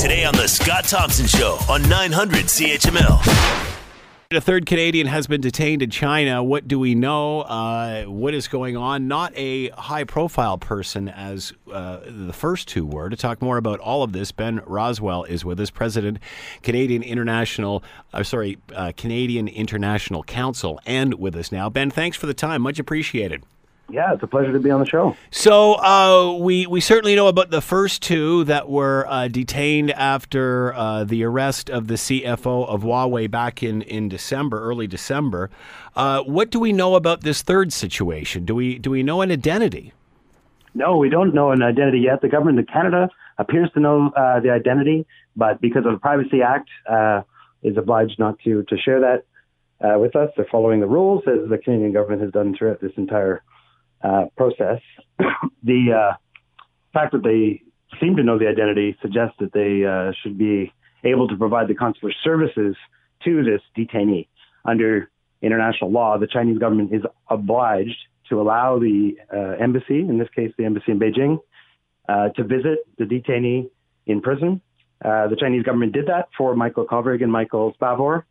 Today on The Scott Thompson Show on 900 CHML. A third Canadian has been detained in China. What do we know? Uh, what is going on? Not a high profile person as uh, the first two were. To talk more about all of this, Ben Rowswell is with us, President, Canadian International, uh, sorry, uh, Canadian International Council, and with us now. Ben, thanks for the time. Much appreciated. Yeah, it's a pleasure to be on the show. So uh, we we certainly know about the first two that were uh, detained after uh, the arrest of the CFO of Huawei back in, in December, early December. Uh, what do we know about this third situation? Do we do we know an identity? No, we don't know an identity yet. The government of Canada appears to know uh, the identity, but because of the Privacy Act, uh, is obliged not to to share that with us. They're following the rules as the Canadian government has done throughout this entire uh, process. the uh, fact that they seem to know the identity suggests that they uh, should be able to provide the consular services to this detainee. Under international law, the Chinese government is obliged to allow the uh, embassy, in this case the embassy in Beijing, uh, to visit the detainee in prison. Uh, the Chinese government did that for Michael Kovrig and Michael Spavor,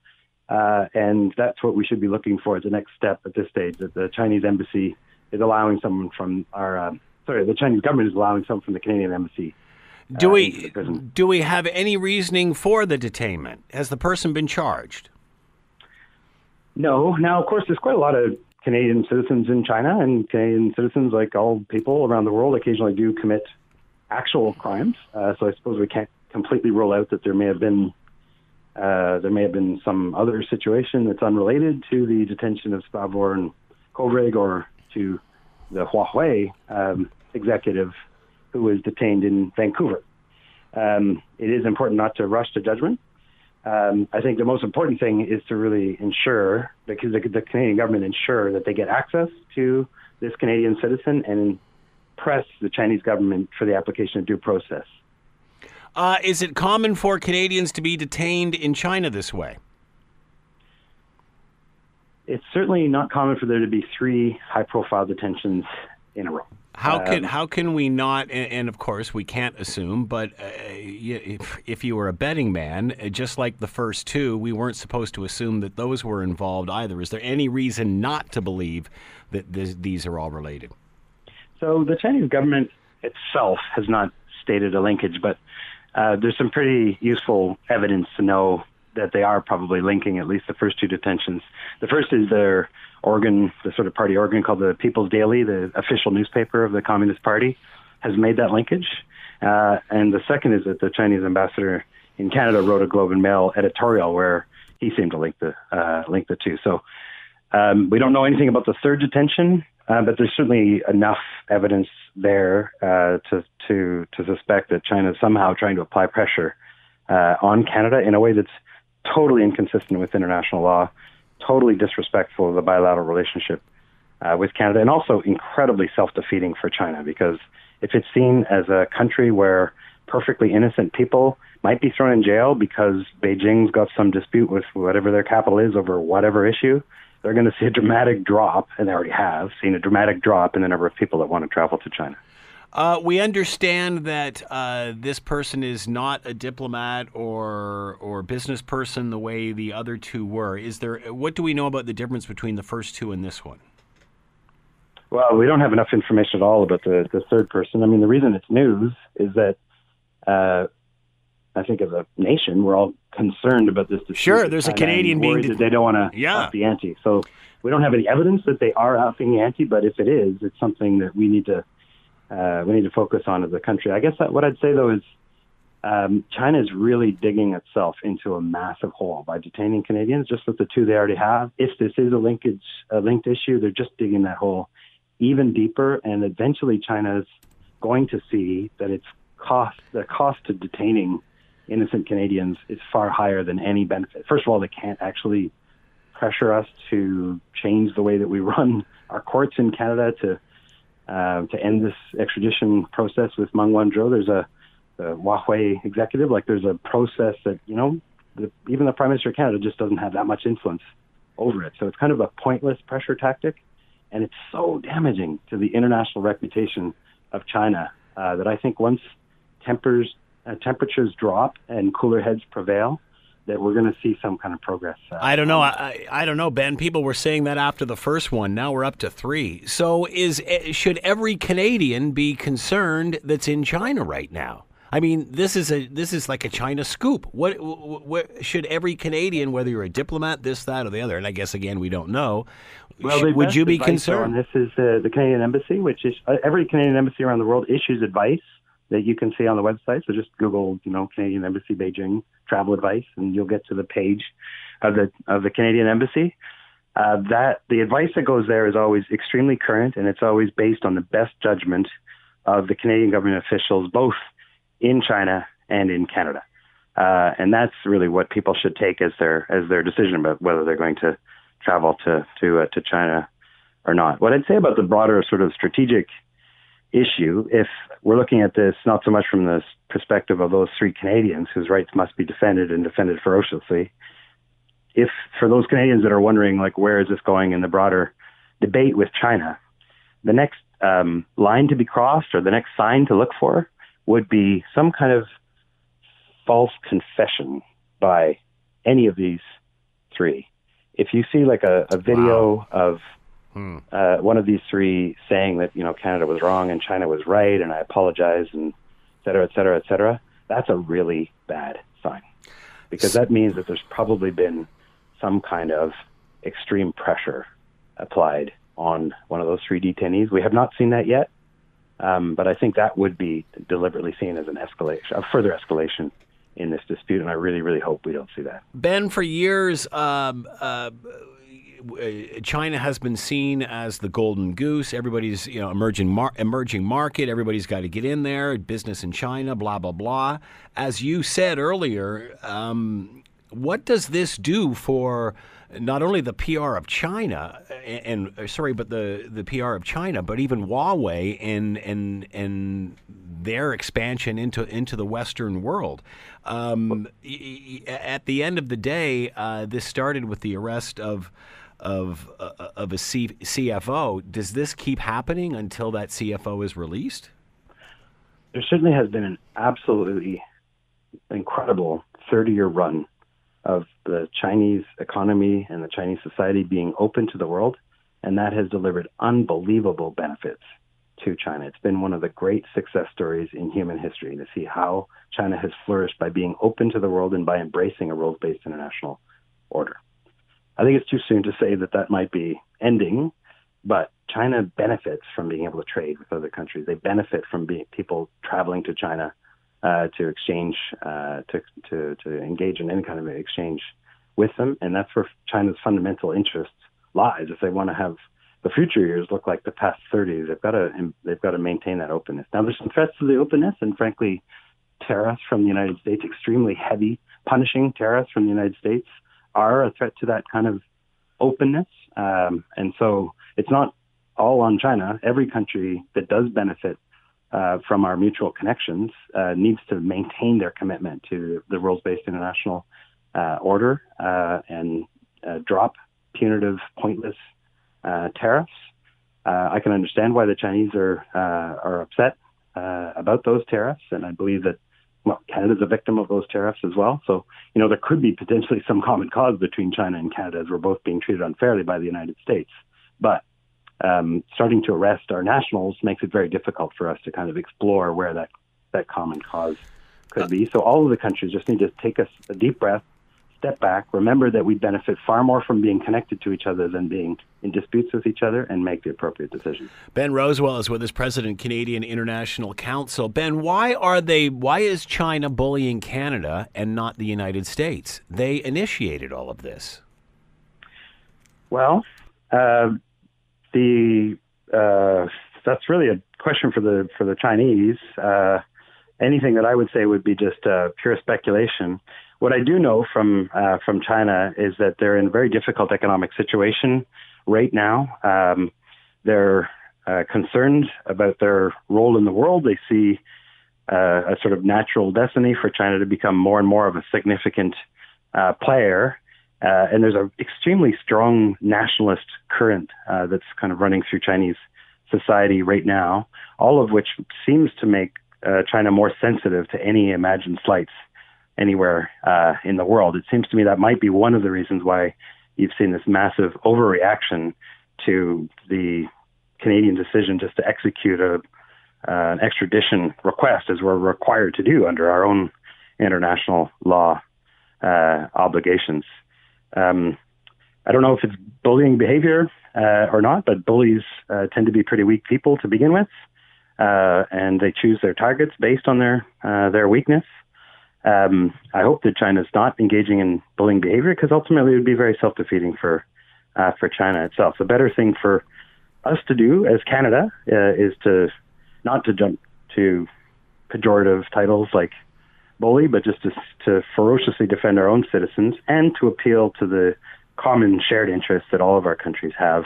and that's what we should be looking for as the next step at this stage, that the Chinese embassy is allowing someone from our uh, sorry, the Chinese government is allowing someone from the Canadian embassy. Do uh, we do we have any reasoning for the detainment? Has the person been charged? No. Now, of course, there's quite a lot of Canadian citizens in China, and Canadian citizens, like all people around the world, occasionally do commit actual crimes. Uh, so I suppose we can't completely rule out that there may have been uh, there may have been some other situation that's unrelated to the detention of Spavor and Kovrig or to the Huawei um, executive who was detained in Vancouver. Um, it is important not to rush to judgment. Um, I think the most important thing is to really ensure, because the, the Canadian government ensure that they get access to this Canadian citizen and press the Chinese government for the application of due process. Uh, is it common for Canadians to be detained in China this way? It's certainly not common for there to be three high-profile detentions in a row. How can um, how can we not? And, and, of course, we can't assume. But uh, if, if you were a betting man, uh, just like the first two, we weren't supposed to assume that those were involved either. Is there any reason not to believe that this, these are all related? So the Chinese government itself has not stated a linkage, but uh, there's some pretty useful evidence to know that they are probably linking at least the first two detentions. The first is their organ, the sort of party organ called the People's Daily, the official newspaper of the Communist Party, has made that linkage. Uh, and the second is that the Chinese ambassador in Canada wrote a Globe and Mail editorial where he seemed to link the uh, link the two. So um, we don't know anything about the third detention, uh, but there's certainly enough evidence there uh, to to to suspect that China is somehow trying to apply pressure uh, on Canada in a way that's totally inconsistent with international law, totally disrespectful of the bilateral relationship uh, with Canada, and also incredibly self defeating for China because if it's seen as a country where perfectly innocent people might be thrown in jail because Beijing's got some dispute with whatever their capital is over whatever issue, they're going to see a dramatic drop, and they already have seen a dramatic drop in the number of people that want to travel to China. Uh, we understand that uh, this person is not a diplomat or or business person the way the other two were. Is there? What do we know about the difference between the first two and this one? Well, we don't have enough information at all about the, the third person. I mean, the reason it's news is that uh, I think as a nation, we're all concerned about this. Sure, there's a Canadian being de- they don't want to yeah. up the ante. So we don't have any evidence that they are upping the ante, but if it is, it's something that we need to uh, we need to focus on as a country. I guess that, what I'd say though is um, China is really digging itself into a massive hole by detaining Canadians, just with the two they already have. If this is a linkage, a linked issue, they're just digging that hole even deeper, and eventually China is going to see that its cost, the cost of detaining innocent Canadians, is far higher than any benefit. First of all, they can't actually pressure us to change the way that we run our courts in Canada to uh, to end this extradition process with Meng Wanzhou. There's a the Huawei executive. Like there's a process that you know the, even the Prime Minister of Canada just doesn't have that much influence over it. So it's kind of a pointless pressure tactic, and it's so damaging to the international reputation of China uh, that I think once tempers uh, temperatures drop and cooler heads prevail, that we're going to see some kind of progress. Uh, I don't know. I, I don't know, Ben. People were saying that after the first one. Now we're up to three. So is eh, should every Canadian be concerned that's in China right now? I mean, this is a this is like a China scoop. What, what, should every Canadian, whether you're a diplomat, this, that, or the other, and I guess again we don't know. Well, sh- would you be concerned? This is uh, the Canadian Embassy, which is uh, every Canadian embassy around the world issues advice that you can see on the website. So just Google, you know, Canadian Embassy Beijing travel advice, and you'll get to the page of the of the Canadian Embassy. Uh, that the advice that goes there is always extremely current, and it's always based on the best judgment of the Canadian government officials, both in China and in Canada. Uh, and that's really what people should take as their as their decision about whether they're going to travel to to uh, to China or not. What I'd say about the broader sort of strategic issue, if we're looking at this not so much from the perspective of those three Canadians whose rights must be defended and defended ferociously, if for those Canadians that are wondering like where is this going in the broader debate with China, the next um, line to be crossed or the next sign to look for would be some kind of false confession by any of these three. If you see like a, a video wow. of hmm. uh, one of these three saying that you know Canada was wrong and China was right, and I apologize, and et cetera, et cetera, et cetera, that's a really bad sign because that means that there's probably been some kind of extreme pressure applied on one of those three detainees. We have not seen that yet, um, but I think that would be deliberately seen as an escalation, a further escalation in this dispute, and I really, really hope we don't see that. Ben, for years, um, uh, China has been seen as the golden goose. Everybody's you know emerging mar- emerging market. Everybody's got to get in there. Business in China. Blah blah blah. As you said earlier, um, what does this do for? not only the PR of China and, and, uh, sorry, but the the PR of China, but even Huawei and and and their expansion into into the Western world. Um, at the end of the day, uh, this started with the arrest of of uh, of a C- CFO. Does this keep happening until that CFO is released? There certainly has been an absolutely incredible 30 year run of the Chinese economy and the Chinese society being open to the world, and that has delivered unbelievable benefits to China. It's been one of the great success stories in human history to see how China has flourished by being open to the world and by embracing a rules based international order. I think it's too soon to say that that might be ending, but China benefits from being able to trade with other countries. They benefit from being people traveling to China uh, to exchange, uh, to, to, to engage in any kind of exchange with them. And that's where China's fundamental interest lies. If they want to have the future years look like the past 30, they've got to, they've got to maintain that openness. Now, there's some threats to the openness, and frankly, tariffs from the United States, extremely heavy, punishing tariffs from the United States, are a threat to that kind of openness. Um, and so it's not all on China. Every country that does benefit uh, from our mutual connections uh, needs to maintain their commitment to the rules-based international uh, order uh, and uh, drop punitive, pointless uh, tariffs. I can understand why the Chinese are are upset about those tariffs, and I believe that well, Canada's a victim of those tariffs as well. So, you know, there could be potentially some common cause between China and Canada as we're both being treated unfairly by the United States. But um, starting to arrest our nationals makes it very difficult for us to kind of explore where that, that common cause could be. So all of the countries just need to take a, a deep breath, step back, remember that we benefit far more from being connected to each other than being in disputes with each other, and make the appropriate decisions. Ben Rowswell is with us, President Canadian International Council. Ben, why are they? Why is China bullying Canada and not the United States? They initiated all of this. Well, uh, the uh, that's really a question for the for the Chinese. Uh, anything that I would say would be just uh, pure speculation. What I do know from uh, from China is that they're in a very difficult economic situation right now. Um, they're uh, concerned about their role in the world. They see uh, a sort of natural destiny for China to become more and more of a significant player uh, and there's an extremely strong nationalist current uh, that's kind of running through Chinese society right now, all of which seems to make uh, China more sensitive to any imagined slights anywhere uh, in the world. It seems to me that might be one of the reasons why you've seen this massive overreaction to the Canadian decision just to execute a, uh, an extradition request, as we're required to do under our own international law uh, obligations. Um, I don't know if it's bullying behavior uh, or not, but bullies uh, tend to be pretty weak people to begin with, uh, and they choose their targets based on their their weakness. Um, I hope that China is not engaging in bullying behavior because ultimately it would be very self defeating for uh, for China itself. The better thing for us to do as Canada uh, is to not to jump to pejorative titles like bully, but just to, to ferociously defend our own citizens and to appeal to the common shared interests that all of our countries have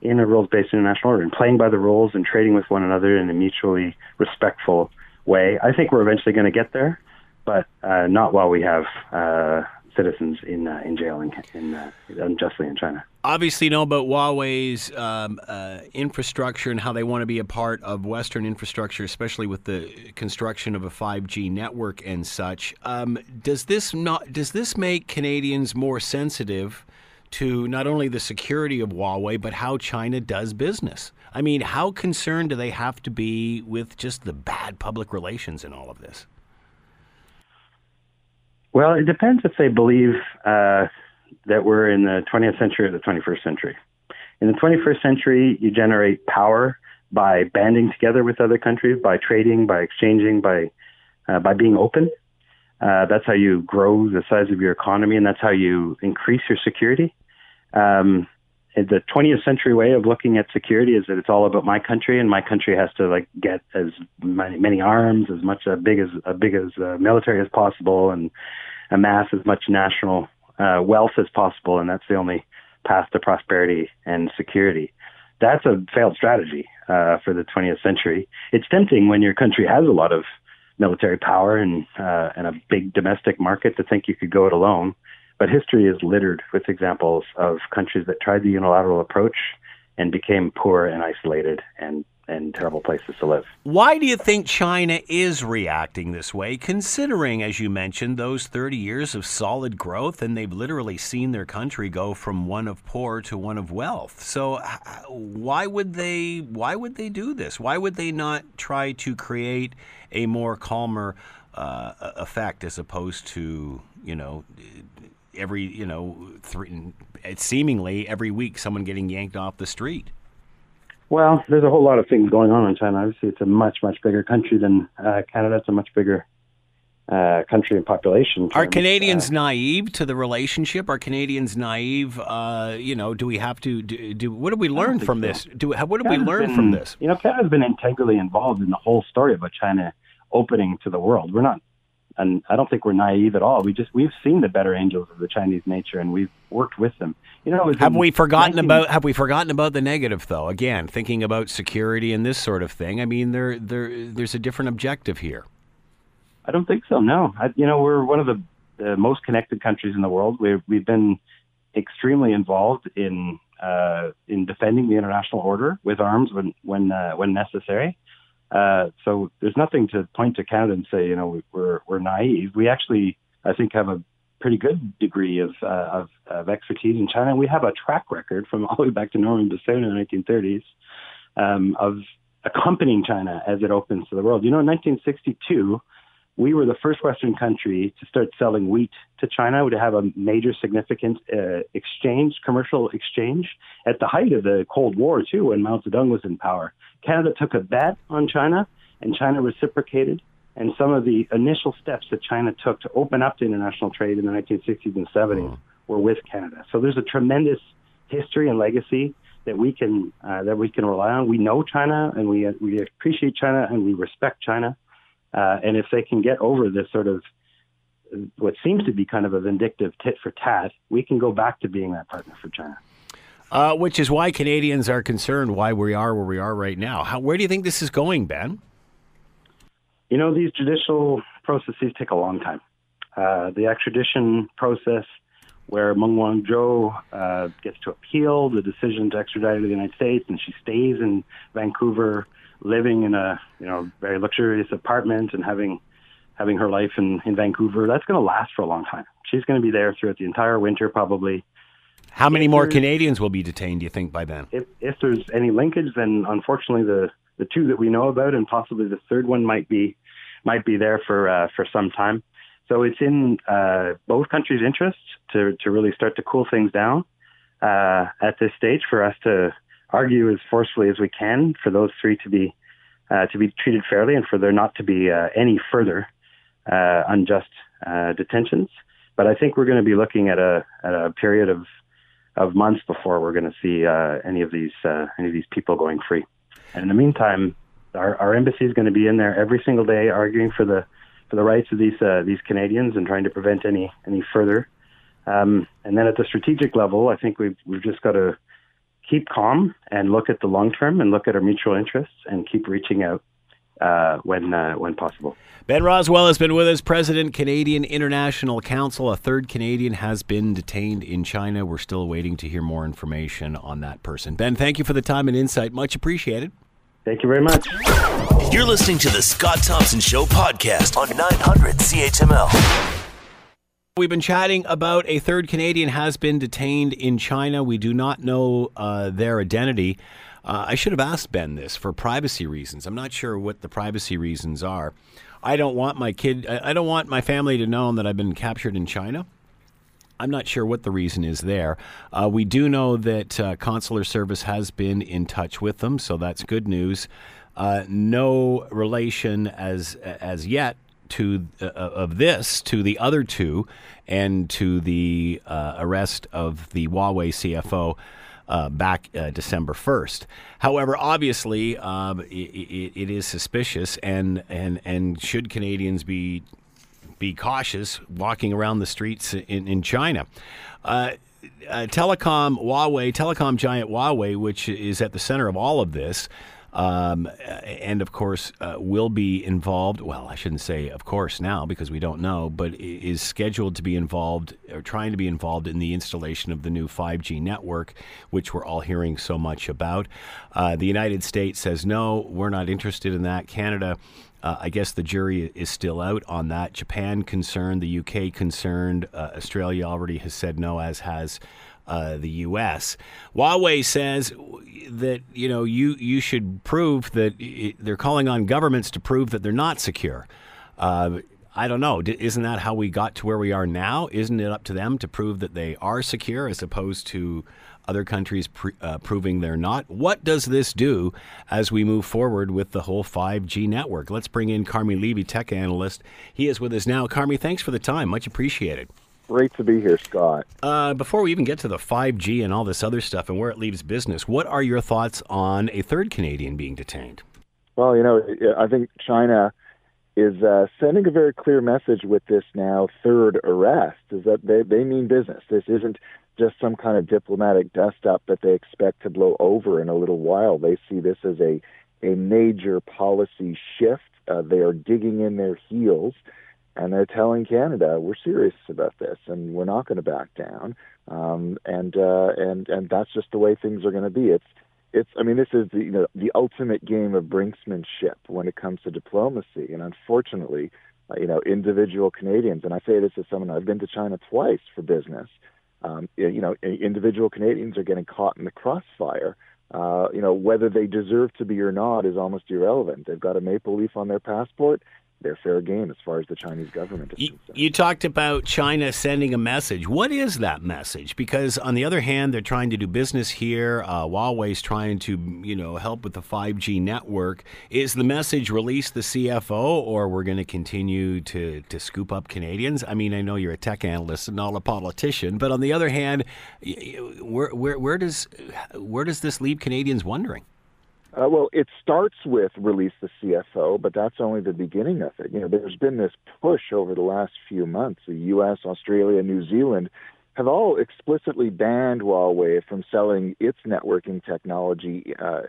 in a rules-based international order and playing by the rules and trading with one another in a mutually respectful way. I think we're eventually going to get there, but uh, not while we have uh, citizens in uh, in jail in, in unjustly in China. Obviously, know about Huawei's um, uh, infrastructure and how they want to be a part of Western infrastructure, especially with the construction of a 5G network and such. Um, does this not does this make Canadians more sensitive? to not only the security of Huawei, but how China does business. I mean, how concerned do they have to be with just the bad public relations in all of this? Well, it depends if they believe uh, that we're in the 20th century or the 21st century. In the 21st century, you generate power by banding together with other countries, by trading, by exchanging, by uh, by being open. Uh, that's how you grow the size of your economy, and that's how you increase your security. Um, the 20th century way of looking at security is that it's all about my country, and my country has to like get as many, many arms, as much as big as a big as uh, military as possible, and amass as much national uh, wealth as possible, and that's the only path to prosperity and security. That's a failed strategy uh, for the 20th century. It's tempting when your country has a lot of military power and uh, and a big domestic market to think you could go it alone. But history is littered with examples of countries that tried the unilateral approach and became poor and isolated and and terrible places to live. Why do you think China is reacting this way, considering, as you mentioned, those 30 years of solid growth and they've literally seen their country go from one of poor to one of wealth? So why would they why would they do this? Why would they not try to create a more calmer uh, effect as opposed to, you know, every you know three, seemingly every week someone getting yanked off the street. Well, there's a whole lot of things going on in China. Obviously, it's a much much bigger country than uh, Canada. It's a much bigger uh, country and population. Are Canadians uh, naive to the relationship? Are Canadians naive? Uh, you know, do we have to do? do what do we learn from so. this? Do what do we learn been, from this? You know, Canada's been integrally involved in the whole story about China opening to the world. We're not and I don't think we're naive at all. We just we've seen the better angels of the Chinese nature, and we've worked with them. You know, have we forgotten 19... about have we forgotten about the negative though? Again, thinking about security and this sort of thing. I mean, there there there's a different objective here. I don't think so. No, I, you know, we're one of the, the most connected countries in the world. We've we've been extremely involved in uh, in defending the international order with arms when when uh, when necessary. Uh, so there's nothing to point to Canada and say, you know, we're we're naive. We actually, I think, have a pretty good degree of, uh, of, of expertise in China. We have a track record from all the way back to Norman Bethune in the 1930s um, of accompanying China as it opens to the world. You know, in 1962, we were the first Western country to start selling wheat to China, to have a major significant uh, exchange, commercial exchange, at the height of the Cold War, too, when Mao Zedong was in power. Canada took a bet on China, and China reciprocated. And some of the initial steps that China took to open up to international trade in the 1960s and 70s oh. were with Canada. So there's a tremendous history and legacy that we can uh, that we can rely on. We know China, and we we appreciate China, and we respect China. Uh, and if they can get over this sort of what seems to be kind of a vindictive tit for tat, we can go back to being that partner for China. Uh, which is why Canadians are concerned why we are where we are right now. How, where do you think this is going, Ben? You know, these judicial processes take a long time. Uh, the extradition process, where Meng Wanzhou uh, gets to appeal the decision to extradite her to the United States, and she stays in Vancouver living in a you know very luxurious apartment and having having her life in in Vancouver. That's going to last for a long time. She's going to be there throughout the entire winter, probably. How many more Canadians will be detained? Do you think by then? If if there's any linkage, then unfortunately the the two that we know about and possibly the third one might be might be there for uh, for some time. So it's in uh, both countries' interests to to really start to cool things down uh, at this stage for us to argue as forcefully as we can for those three to be uh, to be treated fairly and for there not to be uh, any further uh, unjust uh, detentions. But I think we're going to be looking at a at a period of of months before we're going to see uh, any of these uh, any of these people going free. And in the meantime, our, our embassy is going to be in there every single day arguing for the for the rights of these these Canadians and trying to prevent any any further. Um, and then at the strategic level, I think we've we've just got to keep calm and look at the long term and look at our mutual interests and keep reaching out uh, when uh, when possible. Ben Rowswell has been with us, President Canadian International Council. A third Canadian has been detained in China. We're still waiting to hear more information on that person. Ben, thank you for the time and insight. Much appreciated. Thank you very much. You're listening to the Scott Thompson Show podcast on 900 CHML. We've been chatting about a third Canadian has been detained in China. We do not know uh, their identity. Uh, I should have asked Ben this for privacy reasons. I'm not sure what the privacy reasons are. I don't want my kid, I don't want my family to know that I've been captured in China. I'm not sure what the reason is there. Uh, we do know that uh, consular service has been in touch with them, so that's good news. Uh, no relation as as yet to uh, of this to the other two and to the uh, arrest of the Huawei CFO uh, back uh, December 1st. However, obviously, um, it, it is suspicious, and, and, and should Canadians be be cautious walking around the streets in, in China? Uh, uh, telecom Huawei, telecom giant Huawei, which is at the center of all of this, um, and of course uh, will be involved. Well, I shouldn't say of course now because we don't know, but is scheduled to be involved or trying to be involved in the installation of the new 5G network, which we're all hearing so much about. Uh, the United States says no, we're not interested in that. Canada. Uh, I guess the jury is still out on that. Japan concerned, the UK concerned, uh, Australia already has said no, as has uh, the U.S. Huawei says that you know you you should prove that it, they're calling on governments to prove that they're not secure. Uh, I don't know. Isn't that how we got to where we are now? Isn't it up to them to prove that they are secure as opposed to other countries uh, proving they're not? What does this do as we move forward with the whole 5G network? Let's bring in Carmi Levy, tech analyst. He is with us now. Carmi, thanks for the time. Much appreciated. Great to be here, Scott. Uh, before we even get to the 5G and all this other stuff and where it leaves business, what are your thoughts on a third Canadian being detained? Well, you know, I think China is uh, sending a very clear message with this now third arrest is that they, they mean business. This isn't just some kind of diplomatic dust up that they expect to blow over in a little while. They see this as a, a major policy shift. Uh, they are digging in their heels and they're telling Canada we're serious about this and we're not going to back down. Um, and uh, and and that's just the way things are going to be. It's it's I mean this is the you know the ultimate game of brinksmanship when it comes to diplomacy. And unfortunately, uh, you know individual Canadians, and I say this as someone I've been to China twice for business. Um, you know, individual Canadians are getting caught in the crossfire. Uh, you know, whether they deserve to be or not is almost irrelevant. They've got a maple leaf on their passport they're fair game as far as the Chinese government is you, concerned. You talked about China sending a message. What is that message? Because on the other hand, they're trying to do business here. Uh, Huawei's trying to, you know, help with the 5G network. Is the message release the CFO, or we're going to continue to to scoop up Canadians? I mean, I know you're a tech analyst and not a politician, but on the other hand, where where where does where does this leave Canadians wondering? Uh, well, it starts with release the CFO, but that's only the beginning of it. You know, there's been this push over the last few months. The U.S., Australia, New Zealand have all explicitly banned Huawei from selling its networking technology uh,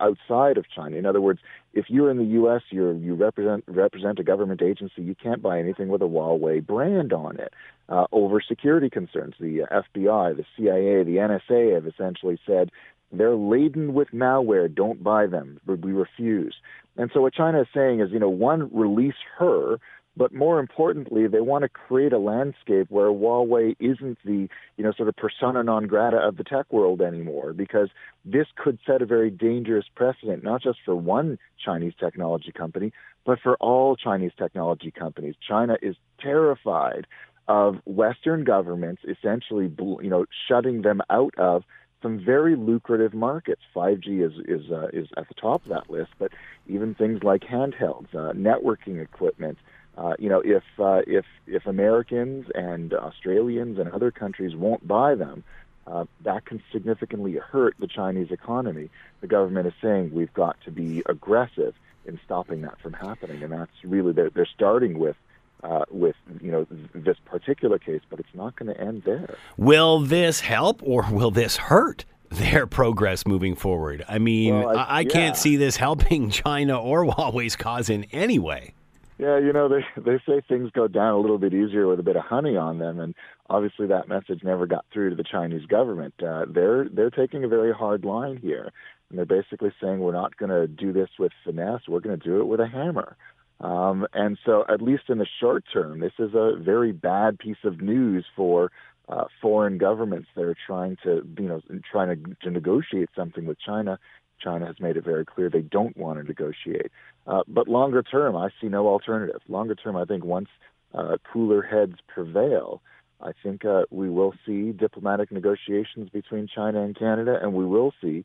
outside of China. In other words, if you're in the U.S., you you represent represent a government agency, you can't buy anything with a Huawei brand on it. Uh, over security concerns, the FBI, the CIA, the NSA have essentially said they're laden with malware. Don't buy them. We refuse. And so what China is saying is, you know, one, release her, but more importantly, they want to create a landscape where Huawei isn't the, you know, sort of persona non grata of the tech world anymore, because this could set a very dangerous precedent, not just for one Chinese technology company, but for all Chinese technology companies. China is terrified of Western governments essentially, you know, shutting them out of some very lucrative markets. 5G is is uh, is at the top of that list, but even things like handhelds, uh, networking equipment. Uh, you know, if uh, if if Americans and Australians and other countries won't buy them, uh, that can significantly hurt the Chinese economy. The government is saying we've got to be aggressive in stopping that from happening, and that's really they're, they're starting with uh, with you know this particular case, but it's not going to end there. Will this help or will this hurt? Their progress moving forward. I mean, well, I, I, can't see this helping China or Huawei's cause in any way. Yeah, you know they they say things go down a little bit easier with a bit of honey on them, and obviously that message never got through to the Chinese government. Uh, they're they're taking a very hard line here, and they're basically saying we're not going to do this with finesse. We're going to do it with a hammer. Um, and so, at least in the short term, this is a very bad piece of news for uh, foreign governments that are trying to, you know, trying to, to negotiate something with China. China has made it very clear they don't want to negotiate. Uh, but longer term, I see no alternative. Longer term, I think once uh, cooler heads prevail, I think uh, we will see diplomatic negotiations between China and Canada, and we will see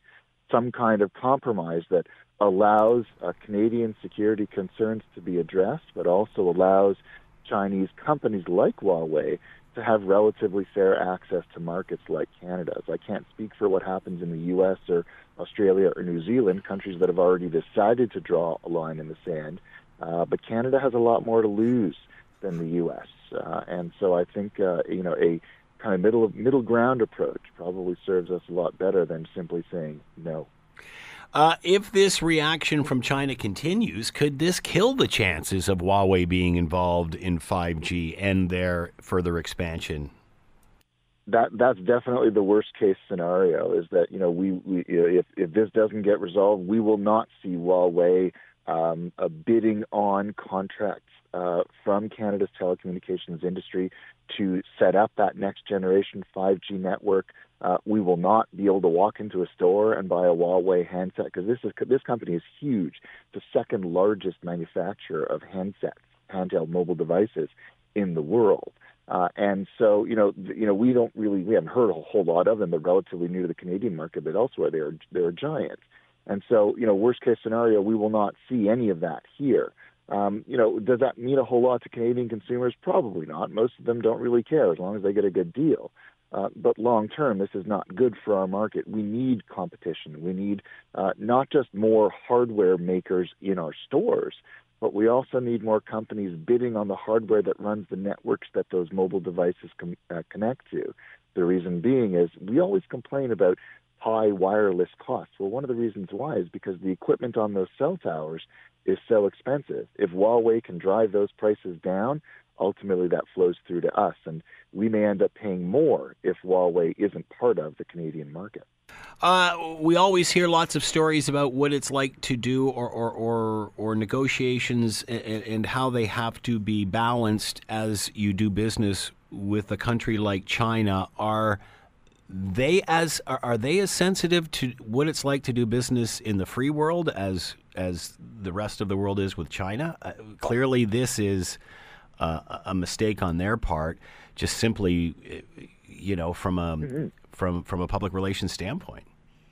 some kind of compromise that allows uh, Canadian security concerns to be addressed, but also allows Chinese companies like Huawei to have relatively fair access to markets like Canada's. I can't speak for what happens in the U.S. or Australia or New Zealand, countries that have already decided to draw a line in the sand. Uh, but Canada has a lot more to lose than the U.S. Uh, and so I think uh, you know a kind of middle middle ground approach probably serves us a lot better than simply saying no. Uh, if this reaction from China continues, could this kill the chances of Huawei being involved in 5G and their further expansion? That that's definitely the worst case scenario. Is that you know we, we if if this doesn't get resolved, we will not see Huawei um, bidding on contracts uh, from Canada's telecommunications industry to set up that next generation 5G network. Uh, we will not be able to walk into a store and buy a Huawei handset because this is this company is huge, the second largest manufacturer of handsets, handheld mobile devices in the world. Uh, and so, you know, you know, we don't really we haven't heard a whole lot of them. They're relatively new to the Canadian market, but elsewhere they are they're giants. And so, you know, worst case scenario, we will not see any of that here. Um, you know, does that mean a whole lot to Canadian consumers? Probably not. Most of them don't really care as long as they get a good deal. Uh, but long term, this is not good for our market. We need competition. We need uh, not just more hardware makers in our stores, but we also need more companies bidding on the hardware that runs the networks that those mobile devices com- uh, connect to. The reason being is we always complain about high wireless costs. Well, one of the reasons why is because the equipment on those cell towers is so expensive. If Huawei can drive those prices down, ultimately that flows through to us, and we may end up paying more if Huawei isn't part of the Canadian market. Uh, we always hear lots of stories about what it's like to do or, or, or, or negotiations and, and, how they have to be balanced as you do business with a country like China. Are they as are, they as sensitive to what it's like to do business in the free world as as the rest of the world is with China? Uh, clearly, this is uh, a mistake on their part, just simply, you know, from a mm-hmm. from from a public relations standpoint.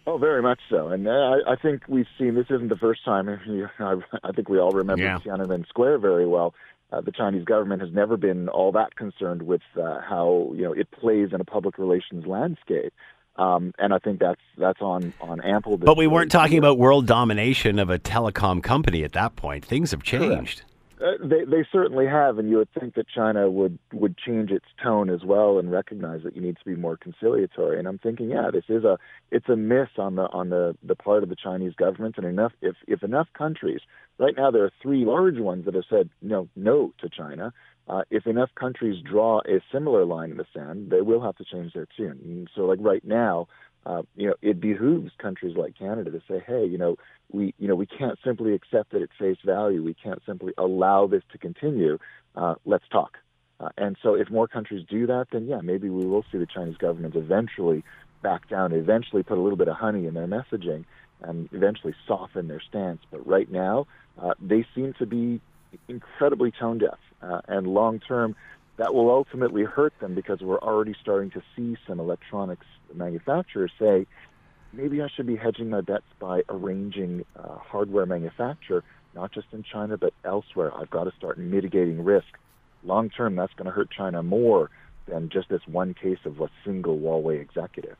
Oh, very much so, and uh, I, I think we've seen this isn't the first time. I, I think we all remember yeah. Tiananmen Square very well uh, the Chinese government has never been all that concerned with uh, how you know it plays in a public relations landscape. Um, and I think that's that's on on ample. But we weren't talking about world domination of a telecom company at that point. Things have changed. Correct. Uh, they they certainly have, and you would think that China would would change its tone as well and recognize that you need to be more conciliatory. And I'm thinking, yeah, this is a it's a miss on the on the the part of the Chinese government. And enough if if enough countries right now there are three large ones that have said no no to China. Uh, if enough countries draw a similar line in the sand, they will have to change their tune. And so, like right now, uh, you know, it behooves countries like Canada to say, hey, you know, we, you know, we can't simply accept it at face value. We can't simply allow this to continue. Uh, let's talk. Uh, and so, if more countries do that, then yeah, maybe we will see the Chinese government eventually back down, eventually put a little bit of honey in their messaging, and eventually soften their stance. But right now, uh, they seem to be incredibly tone deaf, uh, and long term, that will ultimately hurt them because we're already starting to see some electronics manufacturers say, maybe I should be hedging my bets by arranging uh, hardware manufacture, not just in China, but elsewhere. I've got to start mitigating risk. Long term, that's going to hurt China more than just this one case of a single Huawei executive.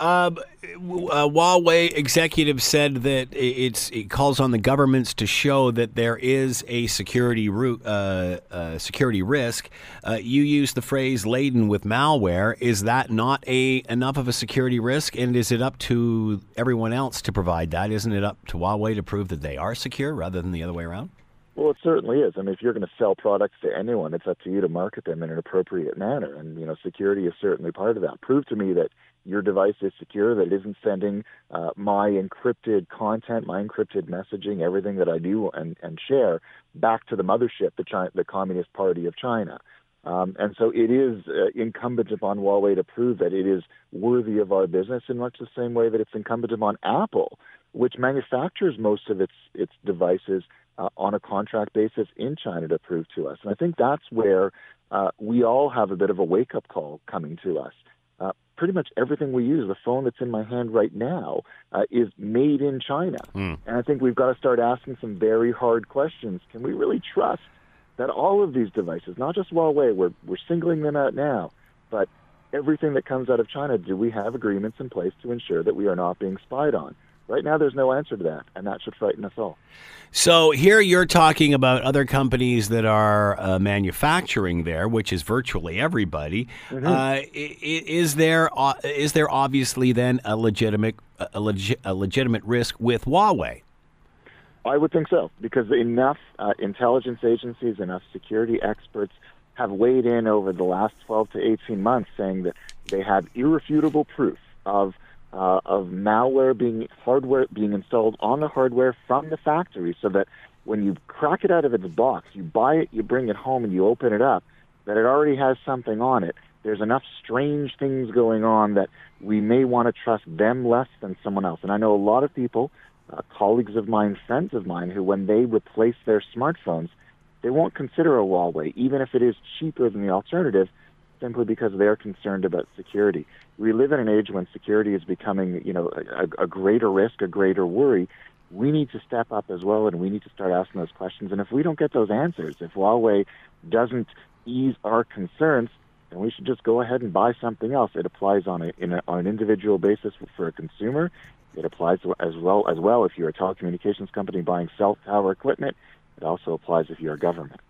Um, uh, Huawei executive said that it's it calls on the governments to show that there is a security ru- uh, uh, security risk. Uh, you use the phrase "laden with malware." Is that not a enough of a security risk? And is it up to everyone else to provide that? Isn't it up to Huawei to prove that they are secure rather than the other way around? Well, it certainly is. I mean, if you're going to sell products to anyone, it's up to you to market them in an appropriate manner. And, you know, security is certainly part of that. Prove to me that your device is secure, that it isn't sending uh, my encrypted content, my encrypted messaging, everything that I do and, and share back to the mothership, the, China, the Communist Party of China. Um, and so it is uh, incumbent upon Huawei to prove that it is worthy of our business in much the same way that it's incumbent upon Apple, which manufactures most of its, its devices uh, on a contract basis in China to prove to us. And I think that's where uh, we all have a bit of a wake up call coming to us. Pretty much everything we use, the phone that's in my hand right now, uh, is made in China. Mm. And I think we've got to start asking some very hard questions. Can we really trust that all of these devices, not just Huawei, we're, we're singling them out now, but everything that comes out of China, do we have agreements in place to ensure that we are not being spied on? Right now, there's no answer to that, and that should frighten us all. So here you're talking about other companies that are uh, manufacturing there, which is virtually everybody. Mm-hmm. Uh, is there uh, is there obviously then a legitimate a, legi- a, legitimate risk with Huawei? I would think so because enough uh, intelligence agencies, enough security experts have weighed in over the last 12 to 18 months, saying that they have irrefutable proof of uh, of malware being hardware being installed on the hardware from the factory, so that when you crack it out of its box, you buy it, you bring it home, and you open it up, that it already has something on it. There's enough strange things going on that we may want to trust them less than someone else. And I know a lot of people, uh, colleagues of mine, friends of mine, who when they replace their smartphones, they won't consider a Huawei, even if it is cheaper than the alternative simply because they're concerned about security. We live in an age when security is becoming, you know, a, a greater risk, a greater worry. We need to step up as well, and we need to start asking those questions. And if we don't get those answers, if Huawei doesn't ease our concerns, then we should just go ahead and buy something else. It applies on a, a on an individual basis for a consumer. It applies as well as well if you're a telecommunications company buying cell tower equipment. It also applies if you're a government.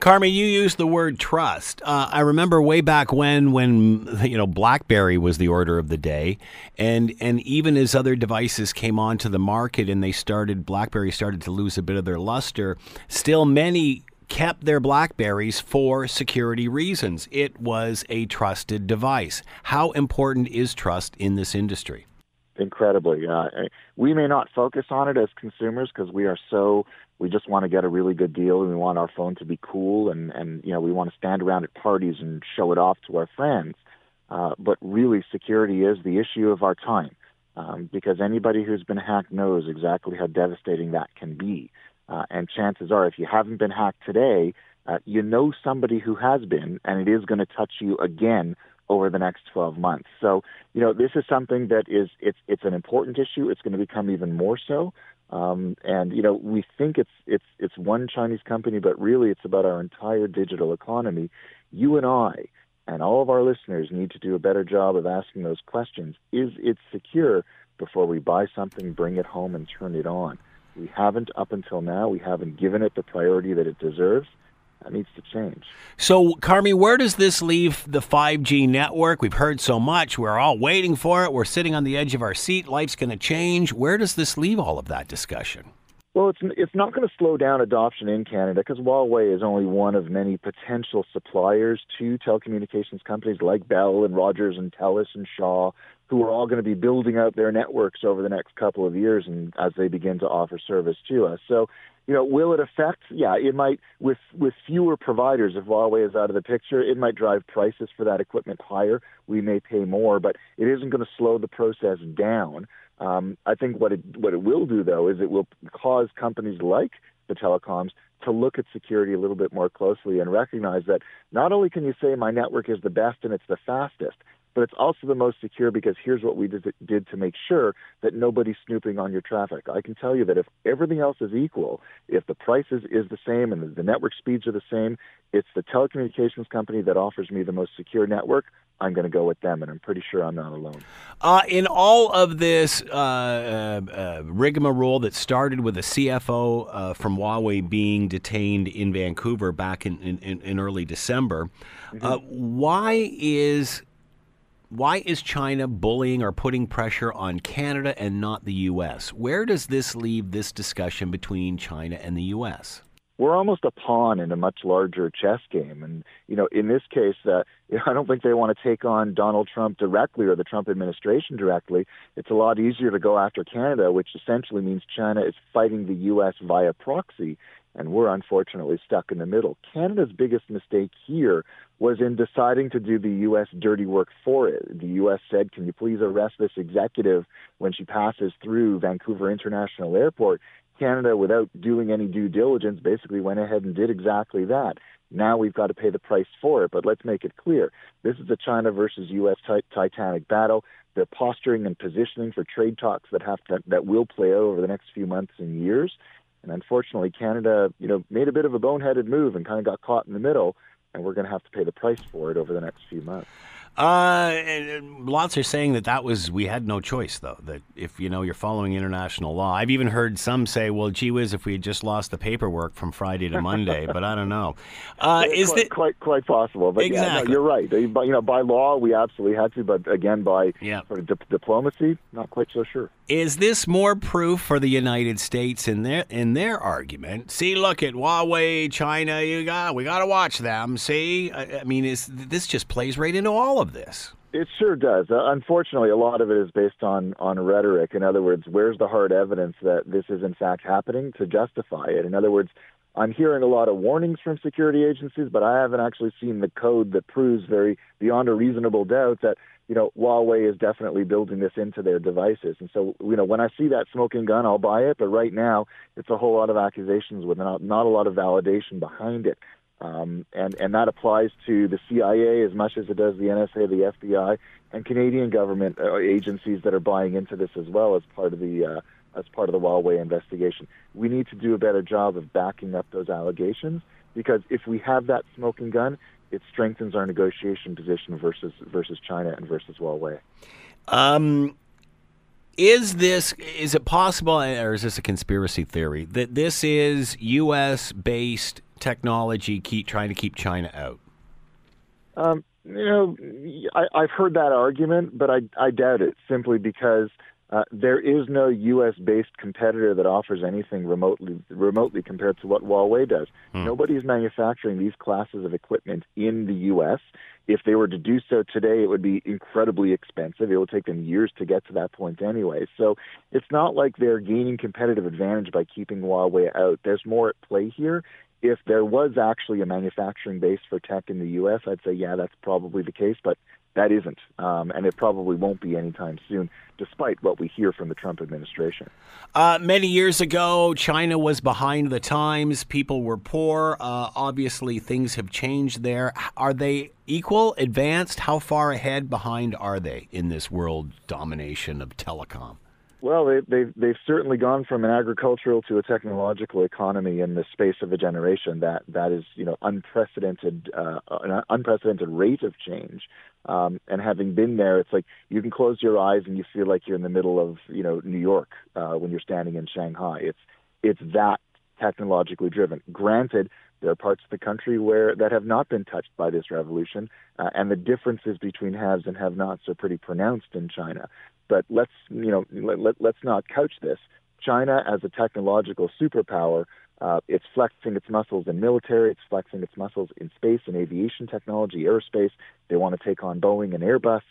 Carmi, you used the word trust. Uh, I remember way back when, when you know BlackBerry was the order of the day, and and even as other devices came onto the market and they started, BlackBerry started to lose a bit of their luster. Still, many kept their Blackberries for security reasons. It was a trusted device. How important is trust in this industry? Incredibly. Uh, we may not focus on it as consumers because we are so we just want to get a really good deal and we want our phone to be cool and and you know we want to stand around at parties and show it off to our friends uh, but really security is the issue of our time um, because anybody who's been hacked knows exactly how devastating that can be uh, and chances are if you haven't been hacked today uh, you know somebody who has been and it is going to touch you again over the next 12 months. So, you know, this is something that is it's it's an important issue. It's going to become even more so. Um, and you know, we think it's it's it's one Chinese company, but really it's about our entire digital economy. You and I and all of our listeners need to do a better job of asking those questions. Is it secure before we buy something, bring it home, and turn it on? We haven't up until now. We haven't given it the priority that it deserves. That needs to change. So, Carmi, where does this leave the 5G network? We've heard so much. We're all waiting for it. We're sitting on the edge of our seat. Life's going to change. Where does this leave all of that discussion? Well, it's it's not going to slow down adoption in Canada because Huawei is only one of many potential suppliers to telecommunications companies like Bell and Rogers and Telus and Shaw who are all going to be building out their networks over the next couple of years and as they begin to offer service to us. So, you know, will it affect? Yeah, it might. With with fewer providers, if Huawei is out of the picture, it might drive prices for that equipment higher. We may pay more, but it isn't going to slow the process down. Um, I think what it what it will do though is it will cause companies like the telecoms to look at security a little bit more closely and recognize that not only can you say my network is the best and it's the fastest, but it's also the most secure because here's what we did, to make sure that nobody's snooping on your traffic. I can tell you that if everything else is equal, if the price is, the same and the, the network speeds are the same, it's the telecommunications company that offers me the most secure network. I'm going to go with them, and I'm pretty sure I'm not alone. Uh, in all of this uh, uh, uh rigmarole that started with a CFO uh, from Huawei being detained in Vancouver back in, in, in early December, mm-hmm. Uh, why is why is China bullying or putting pressure on Canada and not the U.S.? Where does this leave this discussion between China and the U.S.? We're almost a pawn in a much larger chess game, and you know, in this case, uh, I don't think they want to take on Donald Trump directly or the Trump administration directly. It's a lot easier to go after Canada, which essentially means China is fighting the U.S. via proxy and we're unfortunately stuck in the middle. Canada's biggest mistake here was in deciding to do the U.S. dirty work for it. The U.S. said, Can you please arrest this executive when she passes through Vancouver International Airport? Canada, without doing any due diligence, basically went ahead and did exactly that. Now we've got to pay the price for it. But let's make it clear this is a China versus U.S. Titanic battle. They're posturing and positioning for trade talks that have to, that will play out over the next few months and years. And unfortunately, Canada, you know, made a bit of a boneheaded move and kind of got caught in the middle, and we're going to have to pay the price for it over the next few months. Uh, lots are saying that that was we had no choice though. That if you know you're following international law, I've even heard some say, "Well, gee whiz, if we had just lost the paperwork from Friday to Monday," but I don't know. Uh, is quite, quite quite possible? But exactly. yeah, no, you're right. But you know, by law, we absolutely had to. But again, by yeah. sort of di- diplomacy, not quite so sure. Is this more proof for the United States in their in their argument? See, look at Huawei, China. You got we got to watch them. See, I, I mean, is this just plays right into all of this. It sure does. Uh, unfortunately, a lot of it is based on on rhetoric. In other words, where's the hard evidence that this is in fact happening to justify it? In other words, I'm hearing a lot of warnings from security agencies, but I haven't actually seen the code that proves very beyond a reasonable doubt that you know Huawei is definitely building this into their devices. And so, you know, when I see that smoking gun, I'll buy it. But right now, it's a whole lot of accusations with not, not a lot of validation behind it. Um, and, and that applies to the CIA as much as it does the NSA, the FBI, and Canadian government uh, agencies that are buying into this as well as part of the uh, as part of the Huawei investigation. We need to do a better job of backing up those allegations because if we have that smoking gun, it strengthens our negotiation position versus versus China and versus Huawei. Um, is this is it possible, or is this a conspiracy theory that this is U.S. based technology keep trying to keep China out? Um, you know, I, have heard that argument, but I, I doubt it simply because uh, there is no U.S. based competitor that offers anything remotely remotely compared to what Huawei does. Hmm. Nobody is manufacturing these classes of equipment in the U.S. If they were to do so today, it would be incredibly expensive. It will take them years to get to that point anyway. So it's not like they're gaining competitive advantage by keeping Huawei out. There's more at play here, if there was actually a manufacturing base for tech in the U.S., I'd say, yeah, that's probably the case, but that isn't. Um, and it probably won't be anytime soon, despite what we hear from the Trump administration. Uh, many years ago, China was behind the times. People were poor. Uh, obviously, things have changed there. Are they equal, advanced? How far ahead, behind are they in this world domination of telecom? Well, they, they've they've certainly gone from an agricultural to a technological economy in the space of a generation. That that is, you know, unprecedented, uh, an unprecedented rate of change. Um, and having been there, it's like you can close your eyes and you feel like you're in the middle of, you know, New York uh, when you're standing in Shanghai. It's it's that technologically driven. Granted, there are parts of the country where that have not been touched by this revolution, uh, and the differences between haves and have-nots are pretty pronounced in China. But let's you know let, let, let's not couch this. China as a technological superpower, uh, it's flexing its muscles in military, it's flexing its muscles in space and aviation technology, aerospace. They want to take on Boeing and Airbus.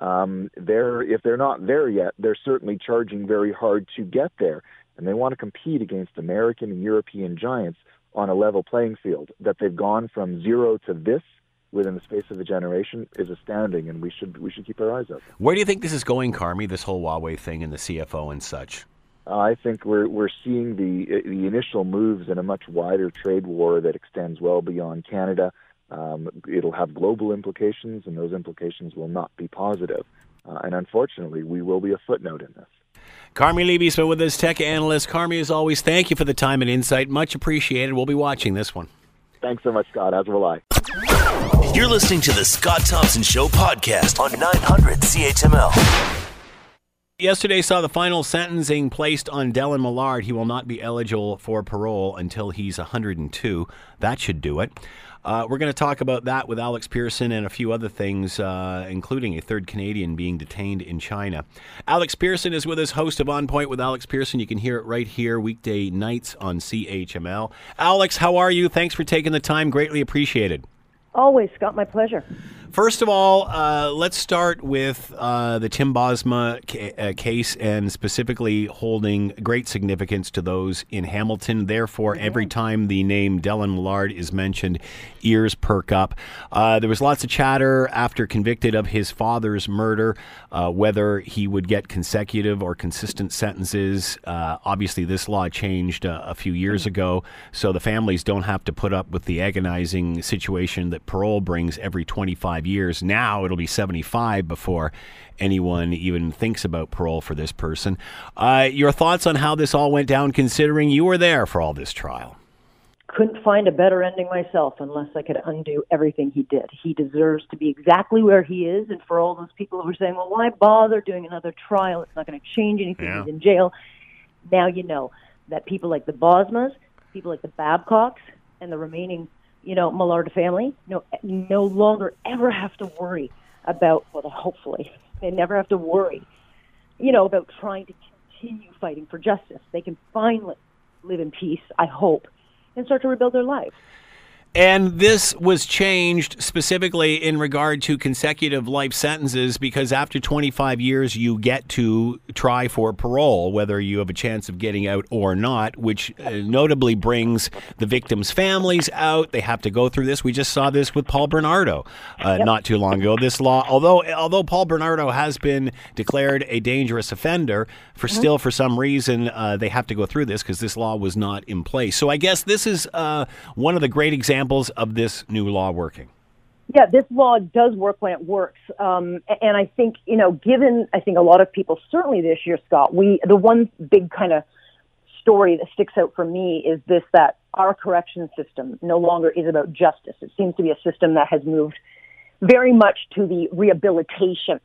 Um, they're if they're not there yet, they're certainly charging very hard to get there, and they want to compete against American and European giants on a level playing field. That they've gone from zero to this within the space of a generation is astounding, and we should we should keep our eyes open. Where do you think this is going, Carmi? This whole Huawei thing and the CFO and such. I think we're we're seeing the the initial moves in a much wider trade war that extends well beyond Canada. Um, it'll have global implications, and those implications will not be positive. Uh, and unfortunately, we will be a footnote in this. Carmi Levy's been with us, tech analyst. Carmi, as always, thank you for the time and insight. Much appreciated. We'll be watching this one. Thanks so much, Scott. As will I. You're listening to the Scott Thompson Show podcast on 900 CHML. Yesterday saw the final sentencing placed on Dellen Millard. He will not be eligible for parole until he's 102. That should do it. Uh, we're going to talk about that with Alex Pearson and a few other things, uh, including a third Canadian being detained in China. Alex Pearson is with us, host of On Point with Alex Pearson. You can hear it right here, weekday nights on CHML. Alex, how are you? Thanks for taking the time. Greatly appreciated. Always, Scott. My pleasure. First of all, uh, let's start with uh, the Tim Bosma ca- uh, case and specifically holding great significance to those in Hamilton. Therefore, every time the name Dellen Millard is mentioned, ears perk up. Uh, there was lots of chatter after convicted of his father's murder, uh, whether he would get consecutive or consistent sentences. Uh, obviously, this law changed a few years mm-hmm. ago, so the families don't have to put up with the agonizing situation that parole brings every 25 years. Now it'll be 75 before anyone even thinks about parole for this person. Uh, your thoughts on how this all went down, considering you were there for all this trial? Couldn't find a better ending myself unless I could undo everything he did. He deserves to be exactly where he is. And for all those people who are saying, well, why bother doing another trial? It's not going to change anything. Yeah. He's in jail. Now you know that people like the Bosmas, people like the Babcocks, and the remaining you know, Millard family no, no longer ever have to worry about, well, hopefully, they never have to worry, you know, about trying to continue fighting for justice. They can finally live in peace, I hope, and start to rebuild their lives. And this was changed specifically in regard to consecutive life sentences because after 25 years, you get to try for parole, whether you have a chance of getting out or not, which uh, notably brings the victims' families out. They have to go through this. We just saw this with Paul Bernardo uh, yep. not too long ago. This law, although although Paul Bernardo has been declared a dangerous offender, for mm-hmm. still for some reason uh, they have to go through this because this law was not in place. So I guess this is uh, one of the great examples examples of this new law working? Yeah, this law does work when it works, um, and I think you know, given I think a lot of people certainly this year, Scott, we the one big kind of story that sticks out for me is this that our correction system no longer is about justice. It seems to be a system that has moved very much to the rehabilitation.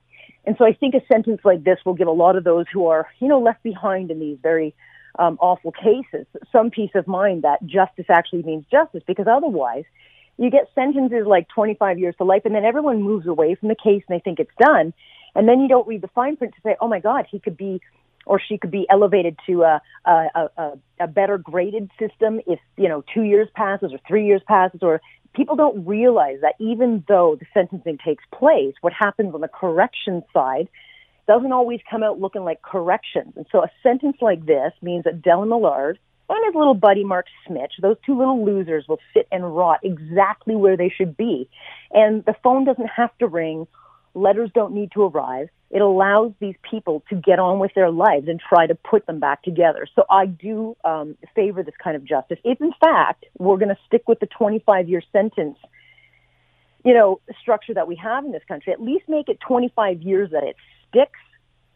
And so I think a sentence like this will give a lot of those who are, you know, left behind in these very um, awful cases some peace of mind that justice actually means justice because otherwise you get sentences like 25 years to life and then everyone moves away from the case and they think it's done. And then you don't read the fine print to say oh my god he could be or she could be elevated to a, a, a, a better graded system if you know two years passes or three years passes or people don't realize that even though the sentencing takes place what happens on the correction side doesn't always come out looking like corrections. And so a sentence like this means that Dellen Millard and his little buddy Mark Smich, those two little losers will sit and rot exactly where they should be. And the phone doesn't have to ring. Letters don't need to arrive. It allows these people to get on with their lives and try to put them back together. So I do um, favor this kind of justice. If in fact we're going to stick with the 25 year sentence you know, structure that we have in this country, at least make it 25 years that it sticks,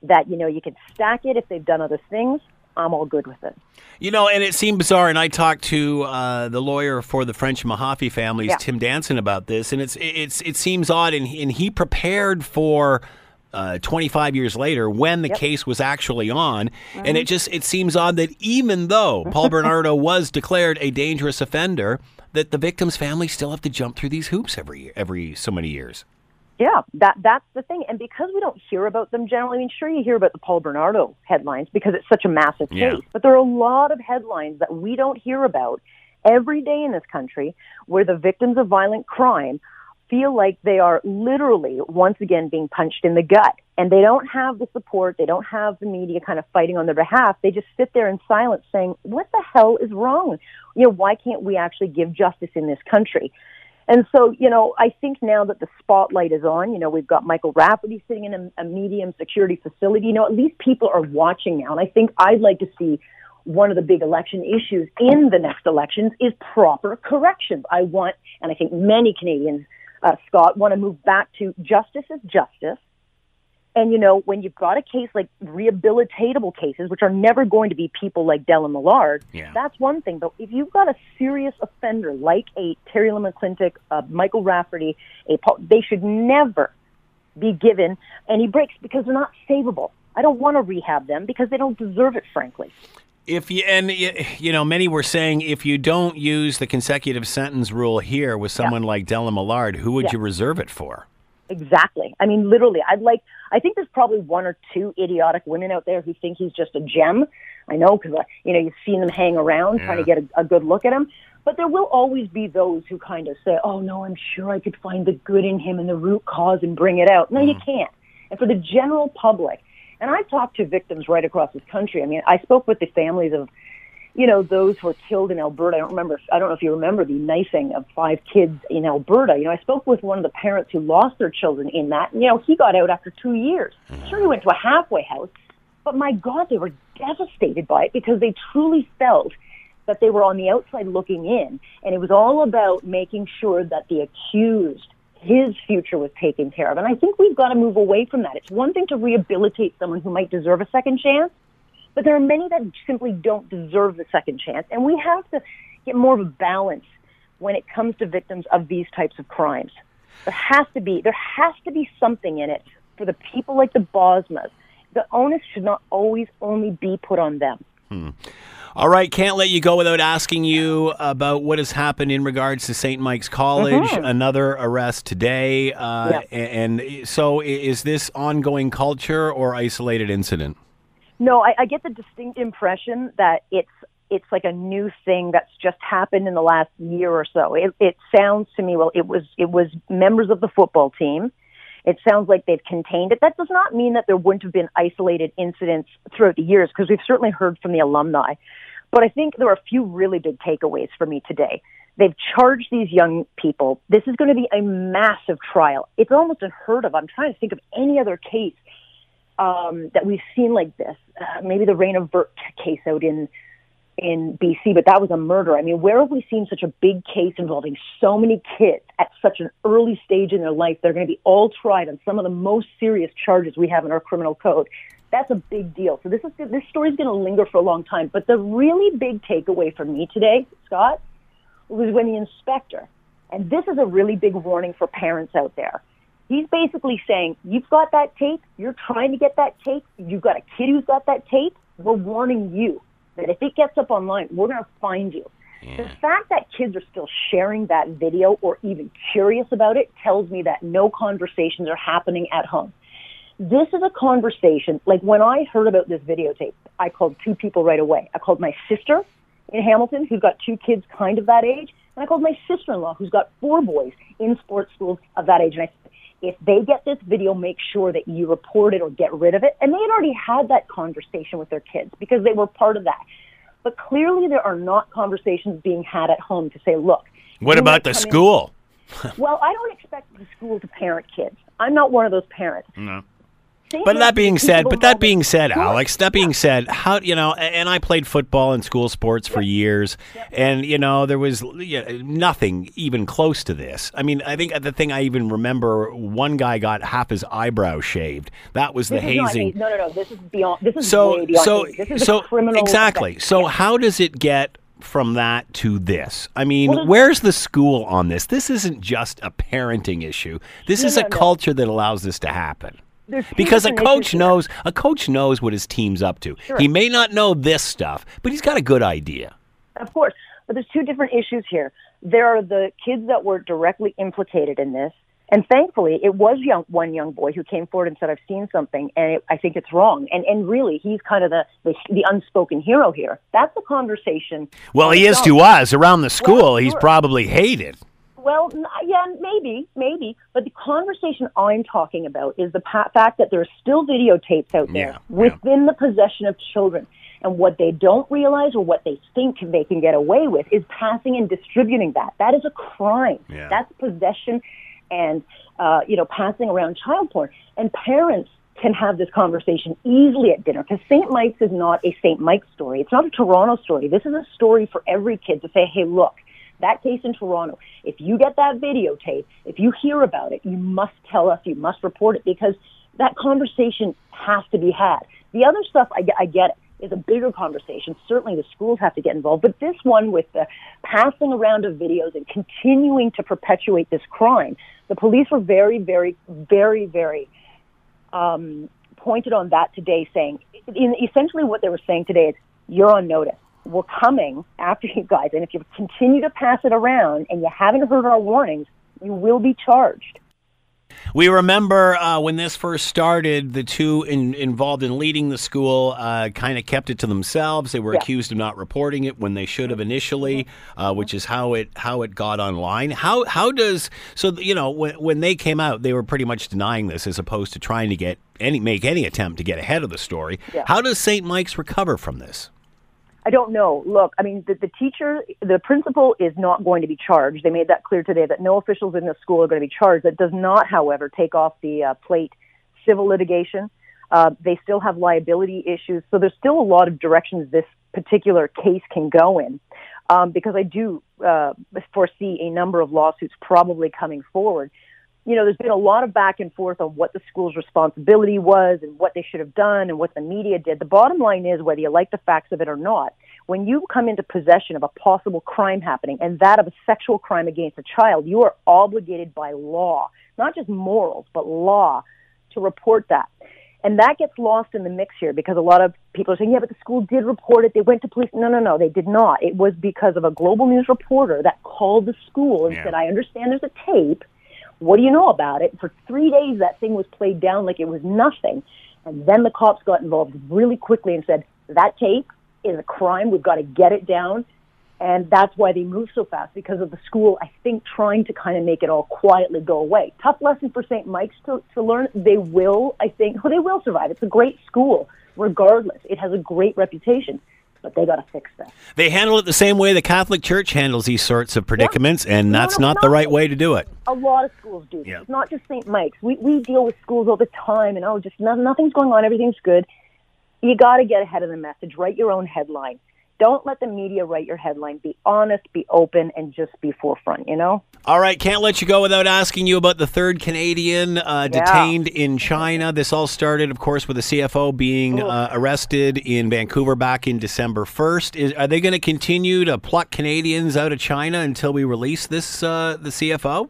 that, you know, you can stack it if they've done other things. I'm all good with it. You know, and it seemed bizarre. And I talked to uh, the lawyer for the French Mahaffy families, yeah. Tim Danson, about this, and it's it's it seems odd. And he, and he prepared for. Uh, 25 years later, when the yep. case was actually on, mm-hmm. and it just it seems odd that even though Paul Bernardo was declared a dangerous offender, that the victim's family still have to jump through these hoops every every so many years. Yeah, that that's the thing. And because we don't hear about them generally, I mean, sure you hear about the Paul Bernardo headlines because it's such a massive case, yeah. but there are a lot of headlines that we don't hear about every day in this country where the victims of violent crime feel like they are literally once again being punched in the gut and they don't have the support they don't have the media kind of fighting on their behalf they just sit there in silence saying what the hell is wrong you know why can't we actually give justice in this country and so you know i think now that the spotlight is on you know we've got michael rafferty sitting in a, a medium security facility you know at least people are watching now and i think i'd like to see one of the big election issues in the next elections is proper corrections. I want, and I think many Canadians uh, Scott, want to move back to justice is justice. And, you know, when you've got a case like rehabilitatable cases, which are never going to be people like Dellen Millard, Yeah. that's one thing. But if you've got a serious offender like a Terry Lemon McClintic, uh, Michael Rafferty, a Paul, they should never be given any breaks because they're not savable. I don't want to rehab them because they don't deserve it, frankly. If you and you know, many were saying if you don't use the consecutive sentence rule here with someone like Dellen Millard, who would Yeah. you reserve it for? Exactly. I mean, literally, I'd like, I think there's probably one or two idiotic women out there who think he's just a gem. I know because, uh, you know, you've seen them hang around trying to get a, a good look at him. But there will always be those who kind of say, oh, no, I'm sure I could find the good in him and the root cause and bring it out. No, you can't. And for the general public, and I've talked to victims right across this country. I mean, I spoke with the families of you know, those who were killed in Alberta. I don't remember. I don't know if you remember the knifing of five kids in Alberta. You know, I spoke with one of the parents who lost their children in that. You know, he got out after two years. Mm-hmm. Sure, he went to a halfway house, but my God, they were devastated by it because they truly felt that they were on the outside looking in, and it was all about making sure that the accused. His future was taken care of. And I think we've got to move away from that. It's one thing to rehabilitate someone who might deserve a second chance, but there are many that simply don't deserve the second chance. And we have to get more of a balance when it comes to victims of these types of crimes. There has to be there has to be something in it for the people like the Bosmas. The onus should not always only be put on them. All right, can't let you go without asking you about what has happened in regards to St. Mike's College. Another arrest today, uh, Mm-hmm. Yeah. and, and so is this ongoing culture or isolated incident? No, I, I get the distinct impression that it's it's like a new thing that's just happened in the last year or so. It, it sounds to me well, it was it was members of the football team. It sounds like they've contained it. That does not mean that there wouldn't have been isolated incidents throughout the years because we've certainly heard from the alumni. But I think there are a few really big takeaways for me today. They've charged these young people. This is going to be a massive trial. It's almost unheard of. I'm trying to think of any other case um, that we've seen like this. Uh, maybe the Reena Virk case out in in BC, but that was a murder. I mean, where have we seen such a big case involving so many kids at such an early stage in their life? They're going to be all tried on some of the most serious charges we have in our criminal code. That's a big deal. So this is this story is going to linger for a long time. But the really big takeaway for me today, Scott, was when the inspector, and this is a really big warning for parents out there. He's basically saying, You've got that tape, you're trying to get that tape, you've got a kid who's got that tape, we're warning you that if it gets up online, we're going to find you. The fact that kids are still sharing that video or even curious about it tells me that no conversations are happening at home. This is a conversation, like when I heard about this videotape, I called two people right away. I called my sister in Hamilton, who's got two kids kind of that age, and I called my sister-in-law, who's got four boys in sports schools of that age. And I said, if they get this video, make sure that you report it or get rid of it. And they had already had that conversation with their kids because they were part of that. But clearly, there are not conversations being had at home to say, look. What about the come in- school? well, I don't expect the school to parent kids. I'm not one of those parents. No. But that being said, but that being said, Alex, that being said, how you know, and I played football and school sports for years, and you know, there was yeah, nothing even close to this. I mean, I think the thing I even remember, one guy got half his eyebrow shaved. That was the This hazing. No, no, no. This is beyond. This is so beyond. so. This is so exactly. offense. So how does it get from that to this? I mean, Well, where's the school on this? This isn't just a parenting issue. This No, is a no. culture that allows this to happen. Because a coach knows a coach knows what his team's up to. Sure. He may not know this stuff, but he's got a good idea. Of course, but there's two different issues here. There are the kids that were directly implicated in this, and thankfully, it was young, one young boy who came forward and said, "I've seen something, and it, I think it's wrong." And and really, he's kind of the the, the unspoken hero here. That's a conversation. Well, he is to us around the school. he's sure. probably hated. Well, n- yeah, maybe, maybe. But the conversation I'm talking about is the fact that there are still videotapes out there Yeah, within the possession of children. And what they don't realize or what they think they can get away with is passing and distributing that. That is a crime. Yeah. That's possession and, uh, you know, passing around child porn. And parents can have this conversation easily at dinner because St. Mike's is not a St. Mike's story. It's not a Toronto story. This is a story for every kid to say, hey, look, that case in Toronto, if you get that videotape, if you hear about it, you must tell us, you must report it because that conversation has to be had. The other stuff, I, get- I get is a bigger conversation. Certainly the schools have to get involved, but this one with the passing around of videos and continuing to perpetuate this crime, the police were very, very, very, very um, pointed on that today, saying in, essentially what they were saying today is you're on notice. We're coming after you guys, and if you continue to pass it around and you haven't heard our warnings, you will be charged. We remember uh, when this first started, the two in, involved in leading the school uh, kind of kept it to themselves. They were Yeah. accused of not reporting it when they should have initially, uh, which is how it how it got online. How how does so you know when when they came out, they were pretty much denying this as opposed to trying to get any make any attempt to get ahead of the story. Yeah. How does St. Mike's recover from this? I don't know. Look, I mean, the, the teacher, the principal is not going to be charged. They made that clear today that no officials in the school are going to be charged. That does not, however, take off the uh, plate civil litigation. Uh, they still have liability issues. So there's still a lot of directions this particular case can go in. Um, because I do uh, foresee a number of lawsuits probably coming forward. You know, there's been a lot of back and forth on what the school's responsibility was and what they should have done and what the media did. The bottom line is, whether you like the facts of it or not, when you come into possession of a possible crime happening and that of a sexual crime against a child, you are obligated by law, not just morals, but law, to report that. And that gets lost in the mix here because a lot of people are saying, yeah, but the school did report it. They went to police. No, no, no, they did not. It was because of a global news reporter that called the school and Yeah. said, I understand there's a tape. What do you know about it? For three days, that thing was played down like it was nothing. And then the cops got involved really quickly and said, that tape is a crime. We've got to get it down. And that's why they moved so fast because of the school, I think, trying to kind of make it all quietly go away. Tough lesson for St. Mike's to, to learn. They will, I think, well, they will survive. It's a great school, regardless. It has a great reputation, but they got to fix that. They handle it the same way the Catholic Church handles these sorts of predicaments, and that's no, not the right way to do it. A lot of schools do. this. Yeah. It's not just St. Mike's. We we deal with schools all the time, and oh, just no, nothing's going on. Everything's good. You got to get ahead of the message. Write your own headline. Don't let the media write your headline. Be honest, be open, and just be forefront. You know. All right, can't let you go without asking you about the third Canadian uh, Yeah. detained in China. This all started, of course, with the CFO being uh, arrested in Vancouver back in December 1st. Is, are they going to continue to pluck Canadians out of China until we release this uh, the CFO?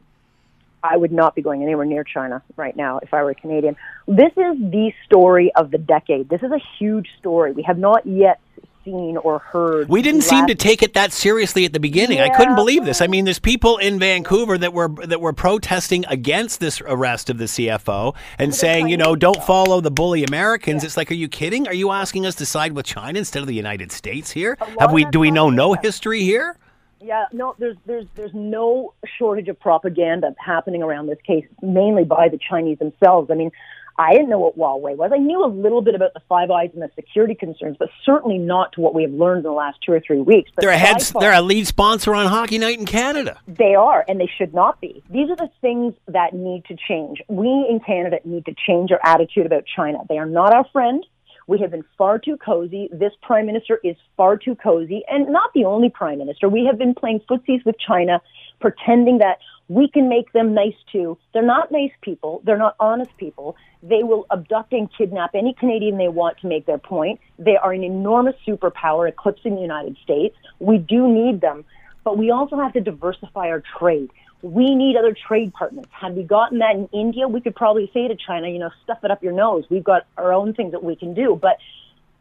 I would not be going anywhere near China right now if I were a Canadian. This is the story of the decade. This is a huge story. We have not yet seen or heard. We didn't seem to take it that seriously at the beginning. I couldn't believe this. I mean, there's people in Vancouver that were that were protesting against this arrest of the CFO and saying, you know, don't follow the bully Americans. It's like, are you kidding? Are you asking us to side with China instead of the United States here? Have we do we know no history here? Yeah, no, there's there's there's no shortage of propaganda happening around this case, mainly by the Chinese themselves. I mean, I didn't know what Huawei was. I knew a little bit about the Five Eyes and the security concerns, but certainly not to what we have learned in the last two or three weeks. But They're a head, they're a lead sponsor on Hockey Night in Canada. They are, and they should not be. These are the things that need to change. We in Canada need to change our attitude about China. They are not our friend. We have been far too cozy. This prime minister is far too cozy, and not the only prime minister. We have been playing footsies with China, pretending that we can make them nice too. They're not nice people. They're not honest people. They will abduct and kidnap any Canadian they want to make their point. They are an enormous superpower, eclipsing the United States. We do need them, but we also have to diversify our trade. We need other trade partners. Had we gotten that in India, we could probably say to China, you know, stuff it up your nose. We've got our own things that we can do. But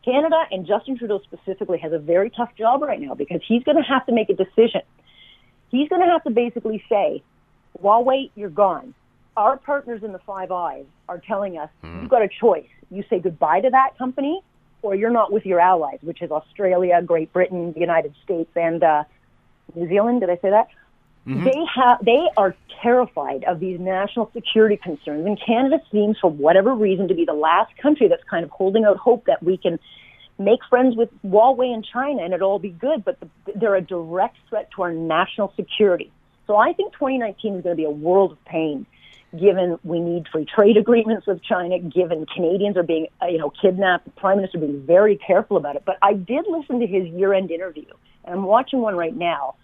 Canada and Justin Trudeau specifically has a very tough job right now because he's going to have to make a decision. He's going to have to basically say, Huawei, you're gone. Our partners in the Five Eyes are telling us you've got a choice. You say goodbye to that company, or you're not with your allies, which is Australia, Great Britain, the United States, and uh, New Zealand. Did I say that? Mm-hmm. They have they are terrified of these national security concerns, and Canada seems, for whatever reason, to be the last country that's kind of holding out hope that we can make friends with Huawei and China and it'll all be good. But the, they're a direct threat to our national security. So I think 2019 is going to be a world of pain given we need free trade agreements with China, given Canadians are being, uh, you know, kidnapped, the Prime Minister being very careful about it. But I did listen to his year-end interview, and I'm watching one right now.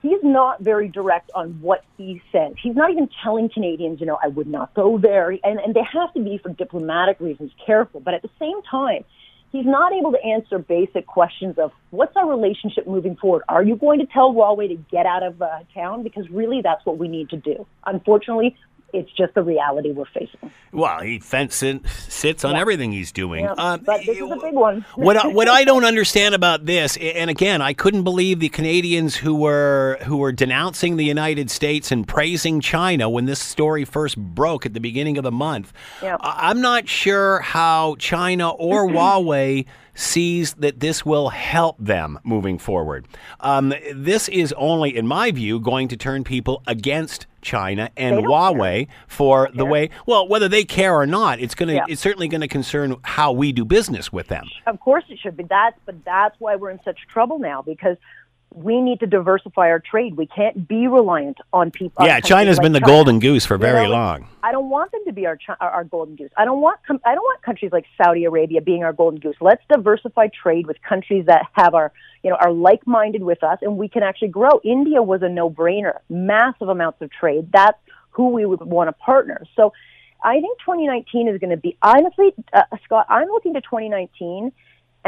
He's not very direct on what he says. He's not even telling Canadians, you know, I would not go there. And, and they have to be, for diplomatic reasons, careful. But at the same time, he's not able to answer basic questions of what's our relationship moving forward? Are you going to tell Huawei to get out of uh, town? Because really, that's what we need to do. Unfortunately, it's just the reality we're facing. Well, he fences, sits on Yeah. everything he's doing. Yeah, Um, but this is a big one. what I, what I don't understand about this, and again, I couldn't believe the Canadians who were who were denouncing the United States and praising China when this story first broke at the beginning of the month. Yeah. I- I'm not sure how China or Huawei sees that this will help them moving forward. Um, this is only, in my view, going to turn people against China and Huawei for the care. way. Well, whether they care or not, it's going to. Yeah. It's certainly going to concern how we do business with them. Of course it should be. That's but that's why we're in such trouble now because we need to diversify our trade. We can't be reliant on people. Yeah, China's been the golden goose for very know, long. I don't want them to be our our, our golden goose. I don't want com- I don't want countries like Saudi Arabia being our golden goose. Let's diversify trade with countries that have our you know are like minded with us, and we can actually grow. India was a no brainer, massive amounts of trade. That's who we would want to partner. So. I think 2019 is going to be honestly, uh, Scott. I'm looking to 2019,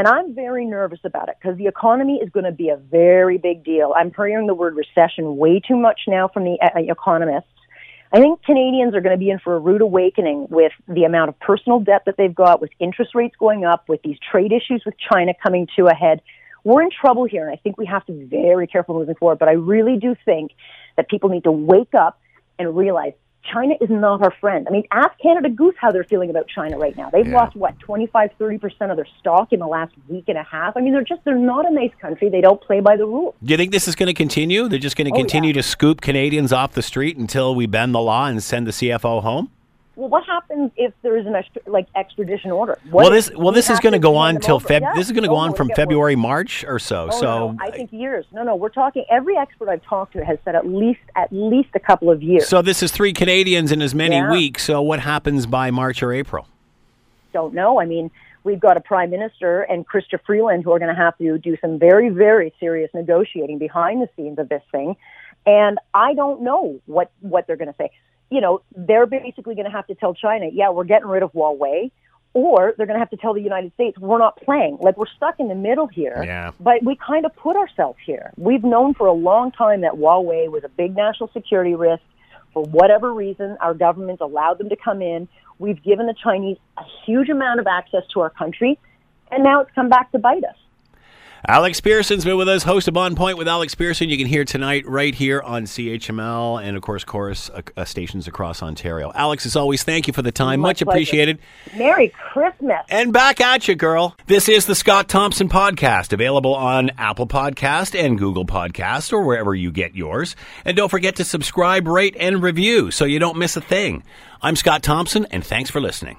and I'm very nervous about it because the economy is going to be a very big deal. I'm hearing the word recession way too much now from the uh, economists. I think Canadians are going to be in for a rude awakening with the amount of personal debt that they've got, with interest rates going up, with these trade issues with China coming to a head. We're in trouble here, and I think we have to be very careful moving forward. But I really do think that people need to wake up and realize China is not our friend. I mean, ask Canada Goose how they're feeling about China right now. They've Yeah. lost, what, 25, 30% of their stock in the last week and a half? I mean, they're just, they're not a nice country. They don't play by the rules. Do you think this is going to continue? They're just going to Oh, continue yeah. to scoop Canadians off the street until we bend the law and send the CFO home? Well, what happens if there is an extra, like extradition order? What well, this well this is going to go on till? Feb. Yeah. This is going to go Oh, on from get worse. February, March or so. Oh, so no, I think years. No, no, we're talking. Every expert I've talked to has said at least at least a couple of years. so this is three Canadians in as many Yeah. weeks. So what happens by March or April? don't know. I mean, we've got a prime minister and Chrystia Freeland who are going to have to do some very, very serious negotiating behind the scenes of this thing. And I don't know what, what they're going to say. You know, they're basically going to have to tell China, yeah, we're getting rid of Huawei. Or they're going to have to tell the United States, we're not playing. Like, we're stuck in the middle here. Yeah. But we kind of put ourselves here. We've known for a long time that Huawei was a big national security risk. For whatever reason, our governments allowed them to come in. We've given the Chinese a huge amount of access to our country, and now it's come back to bite us. Alex Pearson's been with us, host of On Point with Alex Pearson. You can hear tonight right here on CHML and, of course, Corus uh, uh, stations across Ontario. Alex, as always, thank you for the time. My Much pleasure. appreciated. Merry Christmas. And back at you, girl. This is the Scott Thompson Podcast, available on Apple Podcast and Google Podcast or wherever you get yours. And don't forget to subscribe, rate, and review so you don't miss a thing. I'm Scott Thompson, and thanks for listening.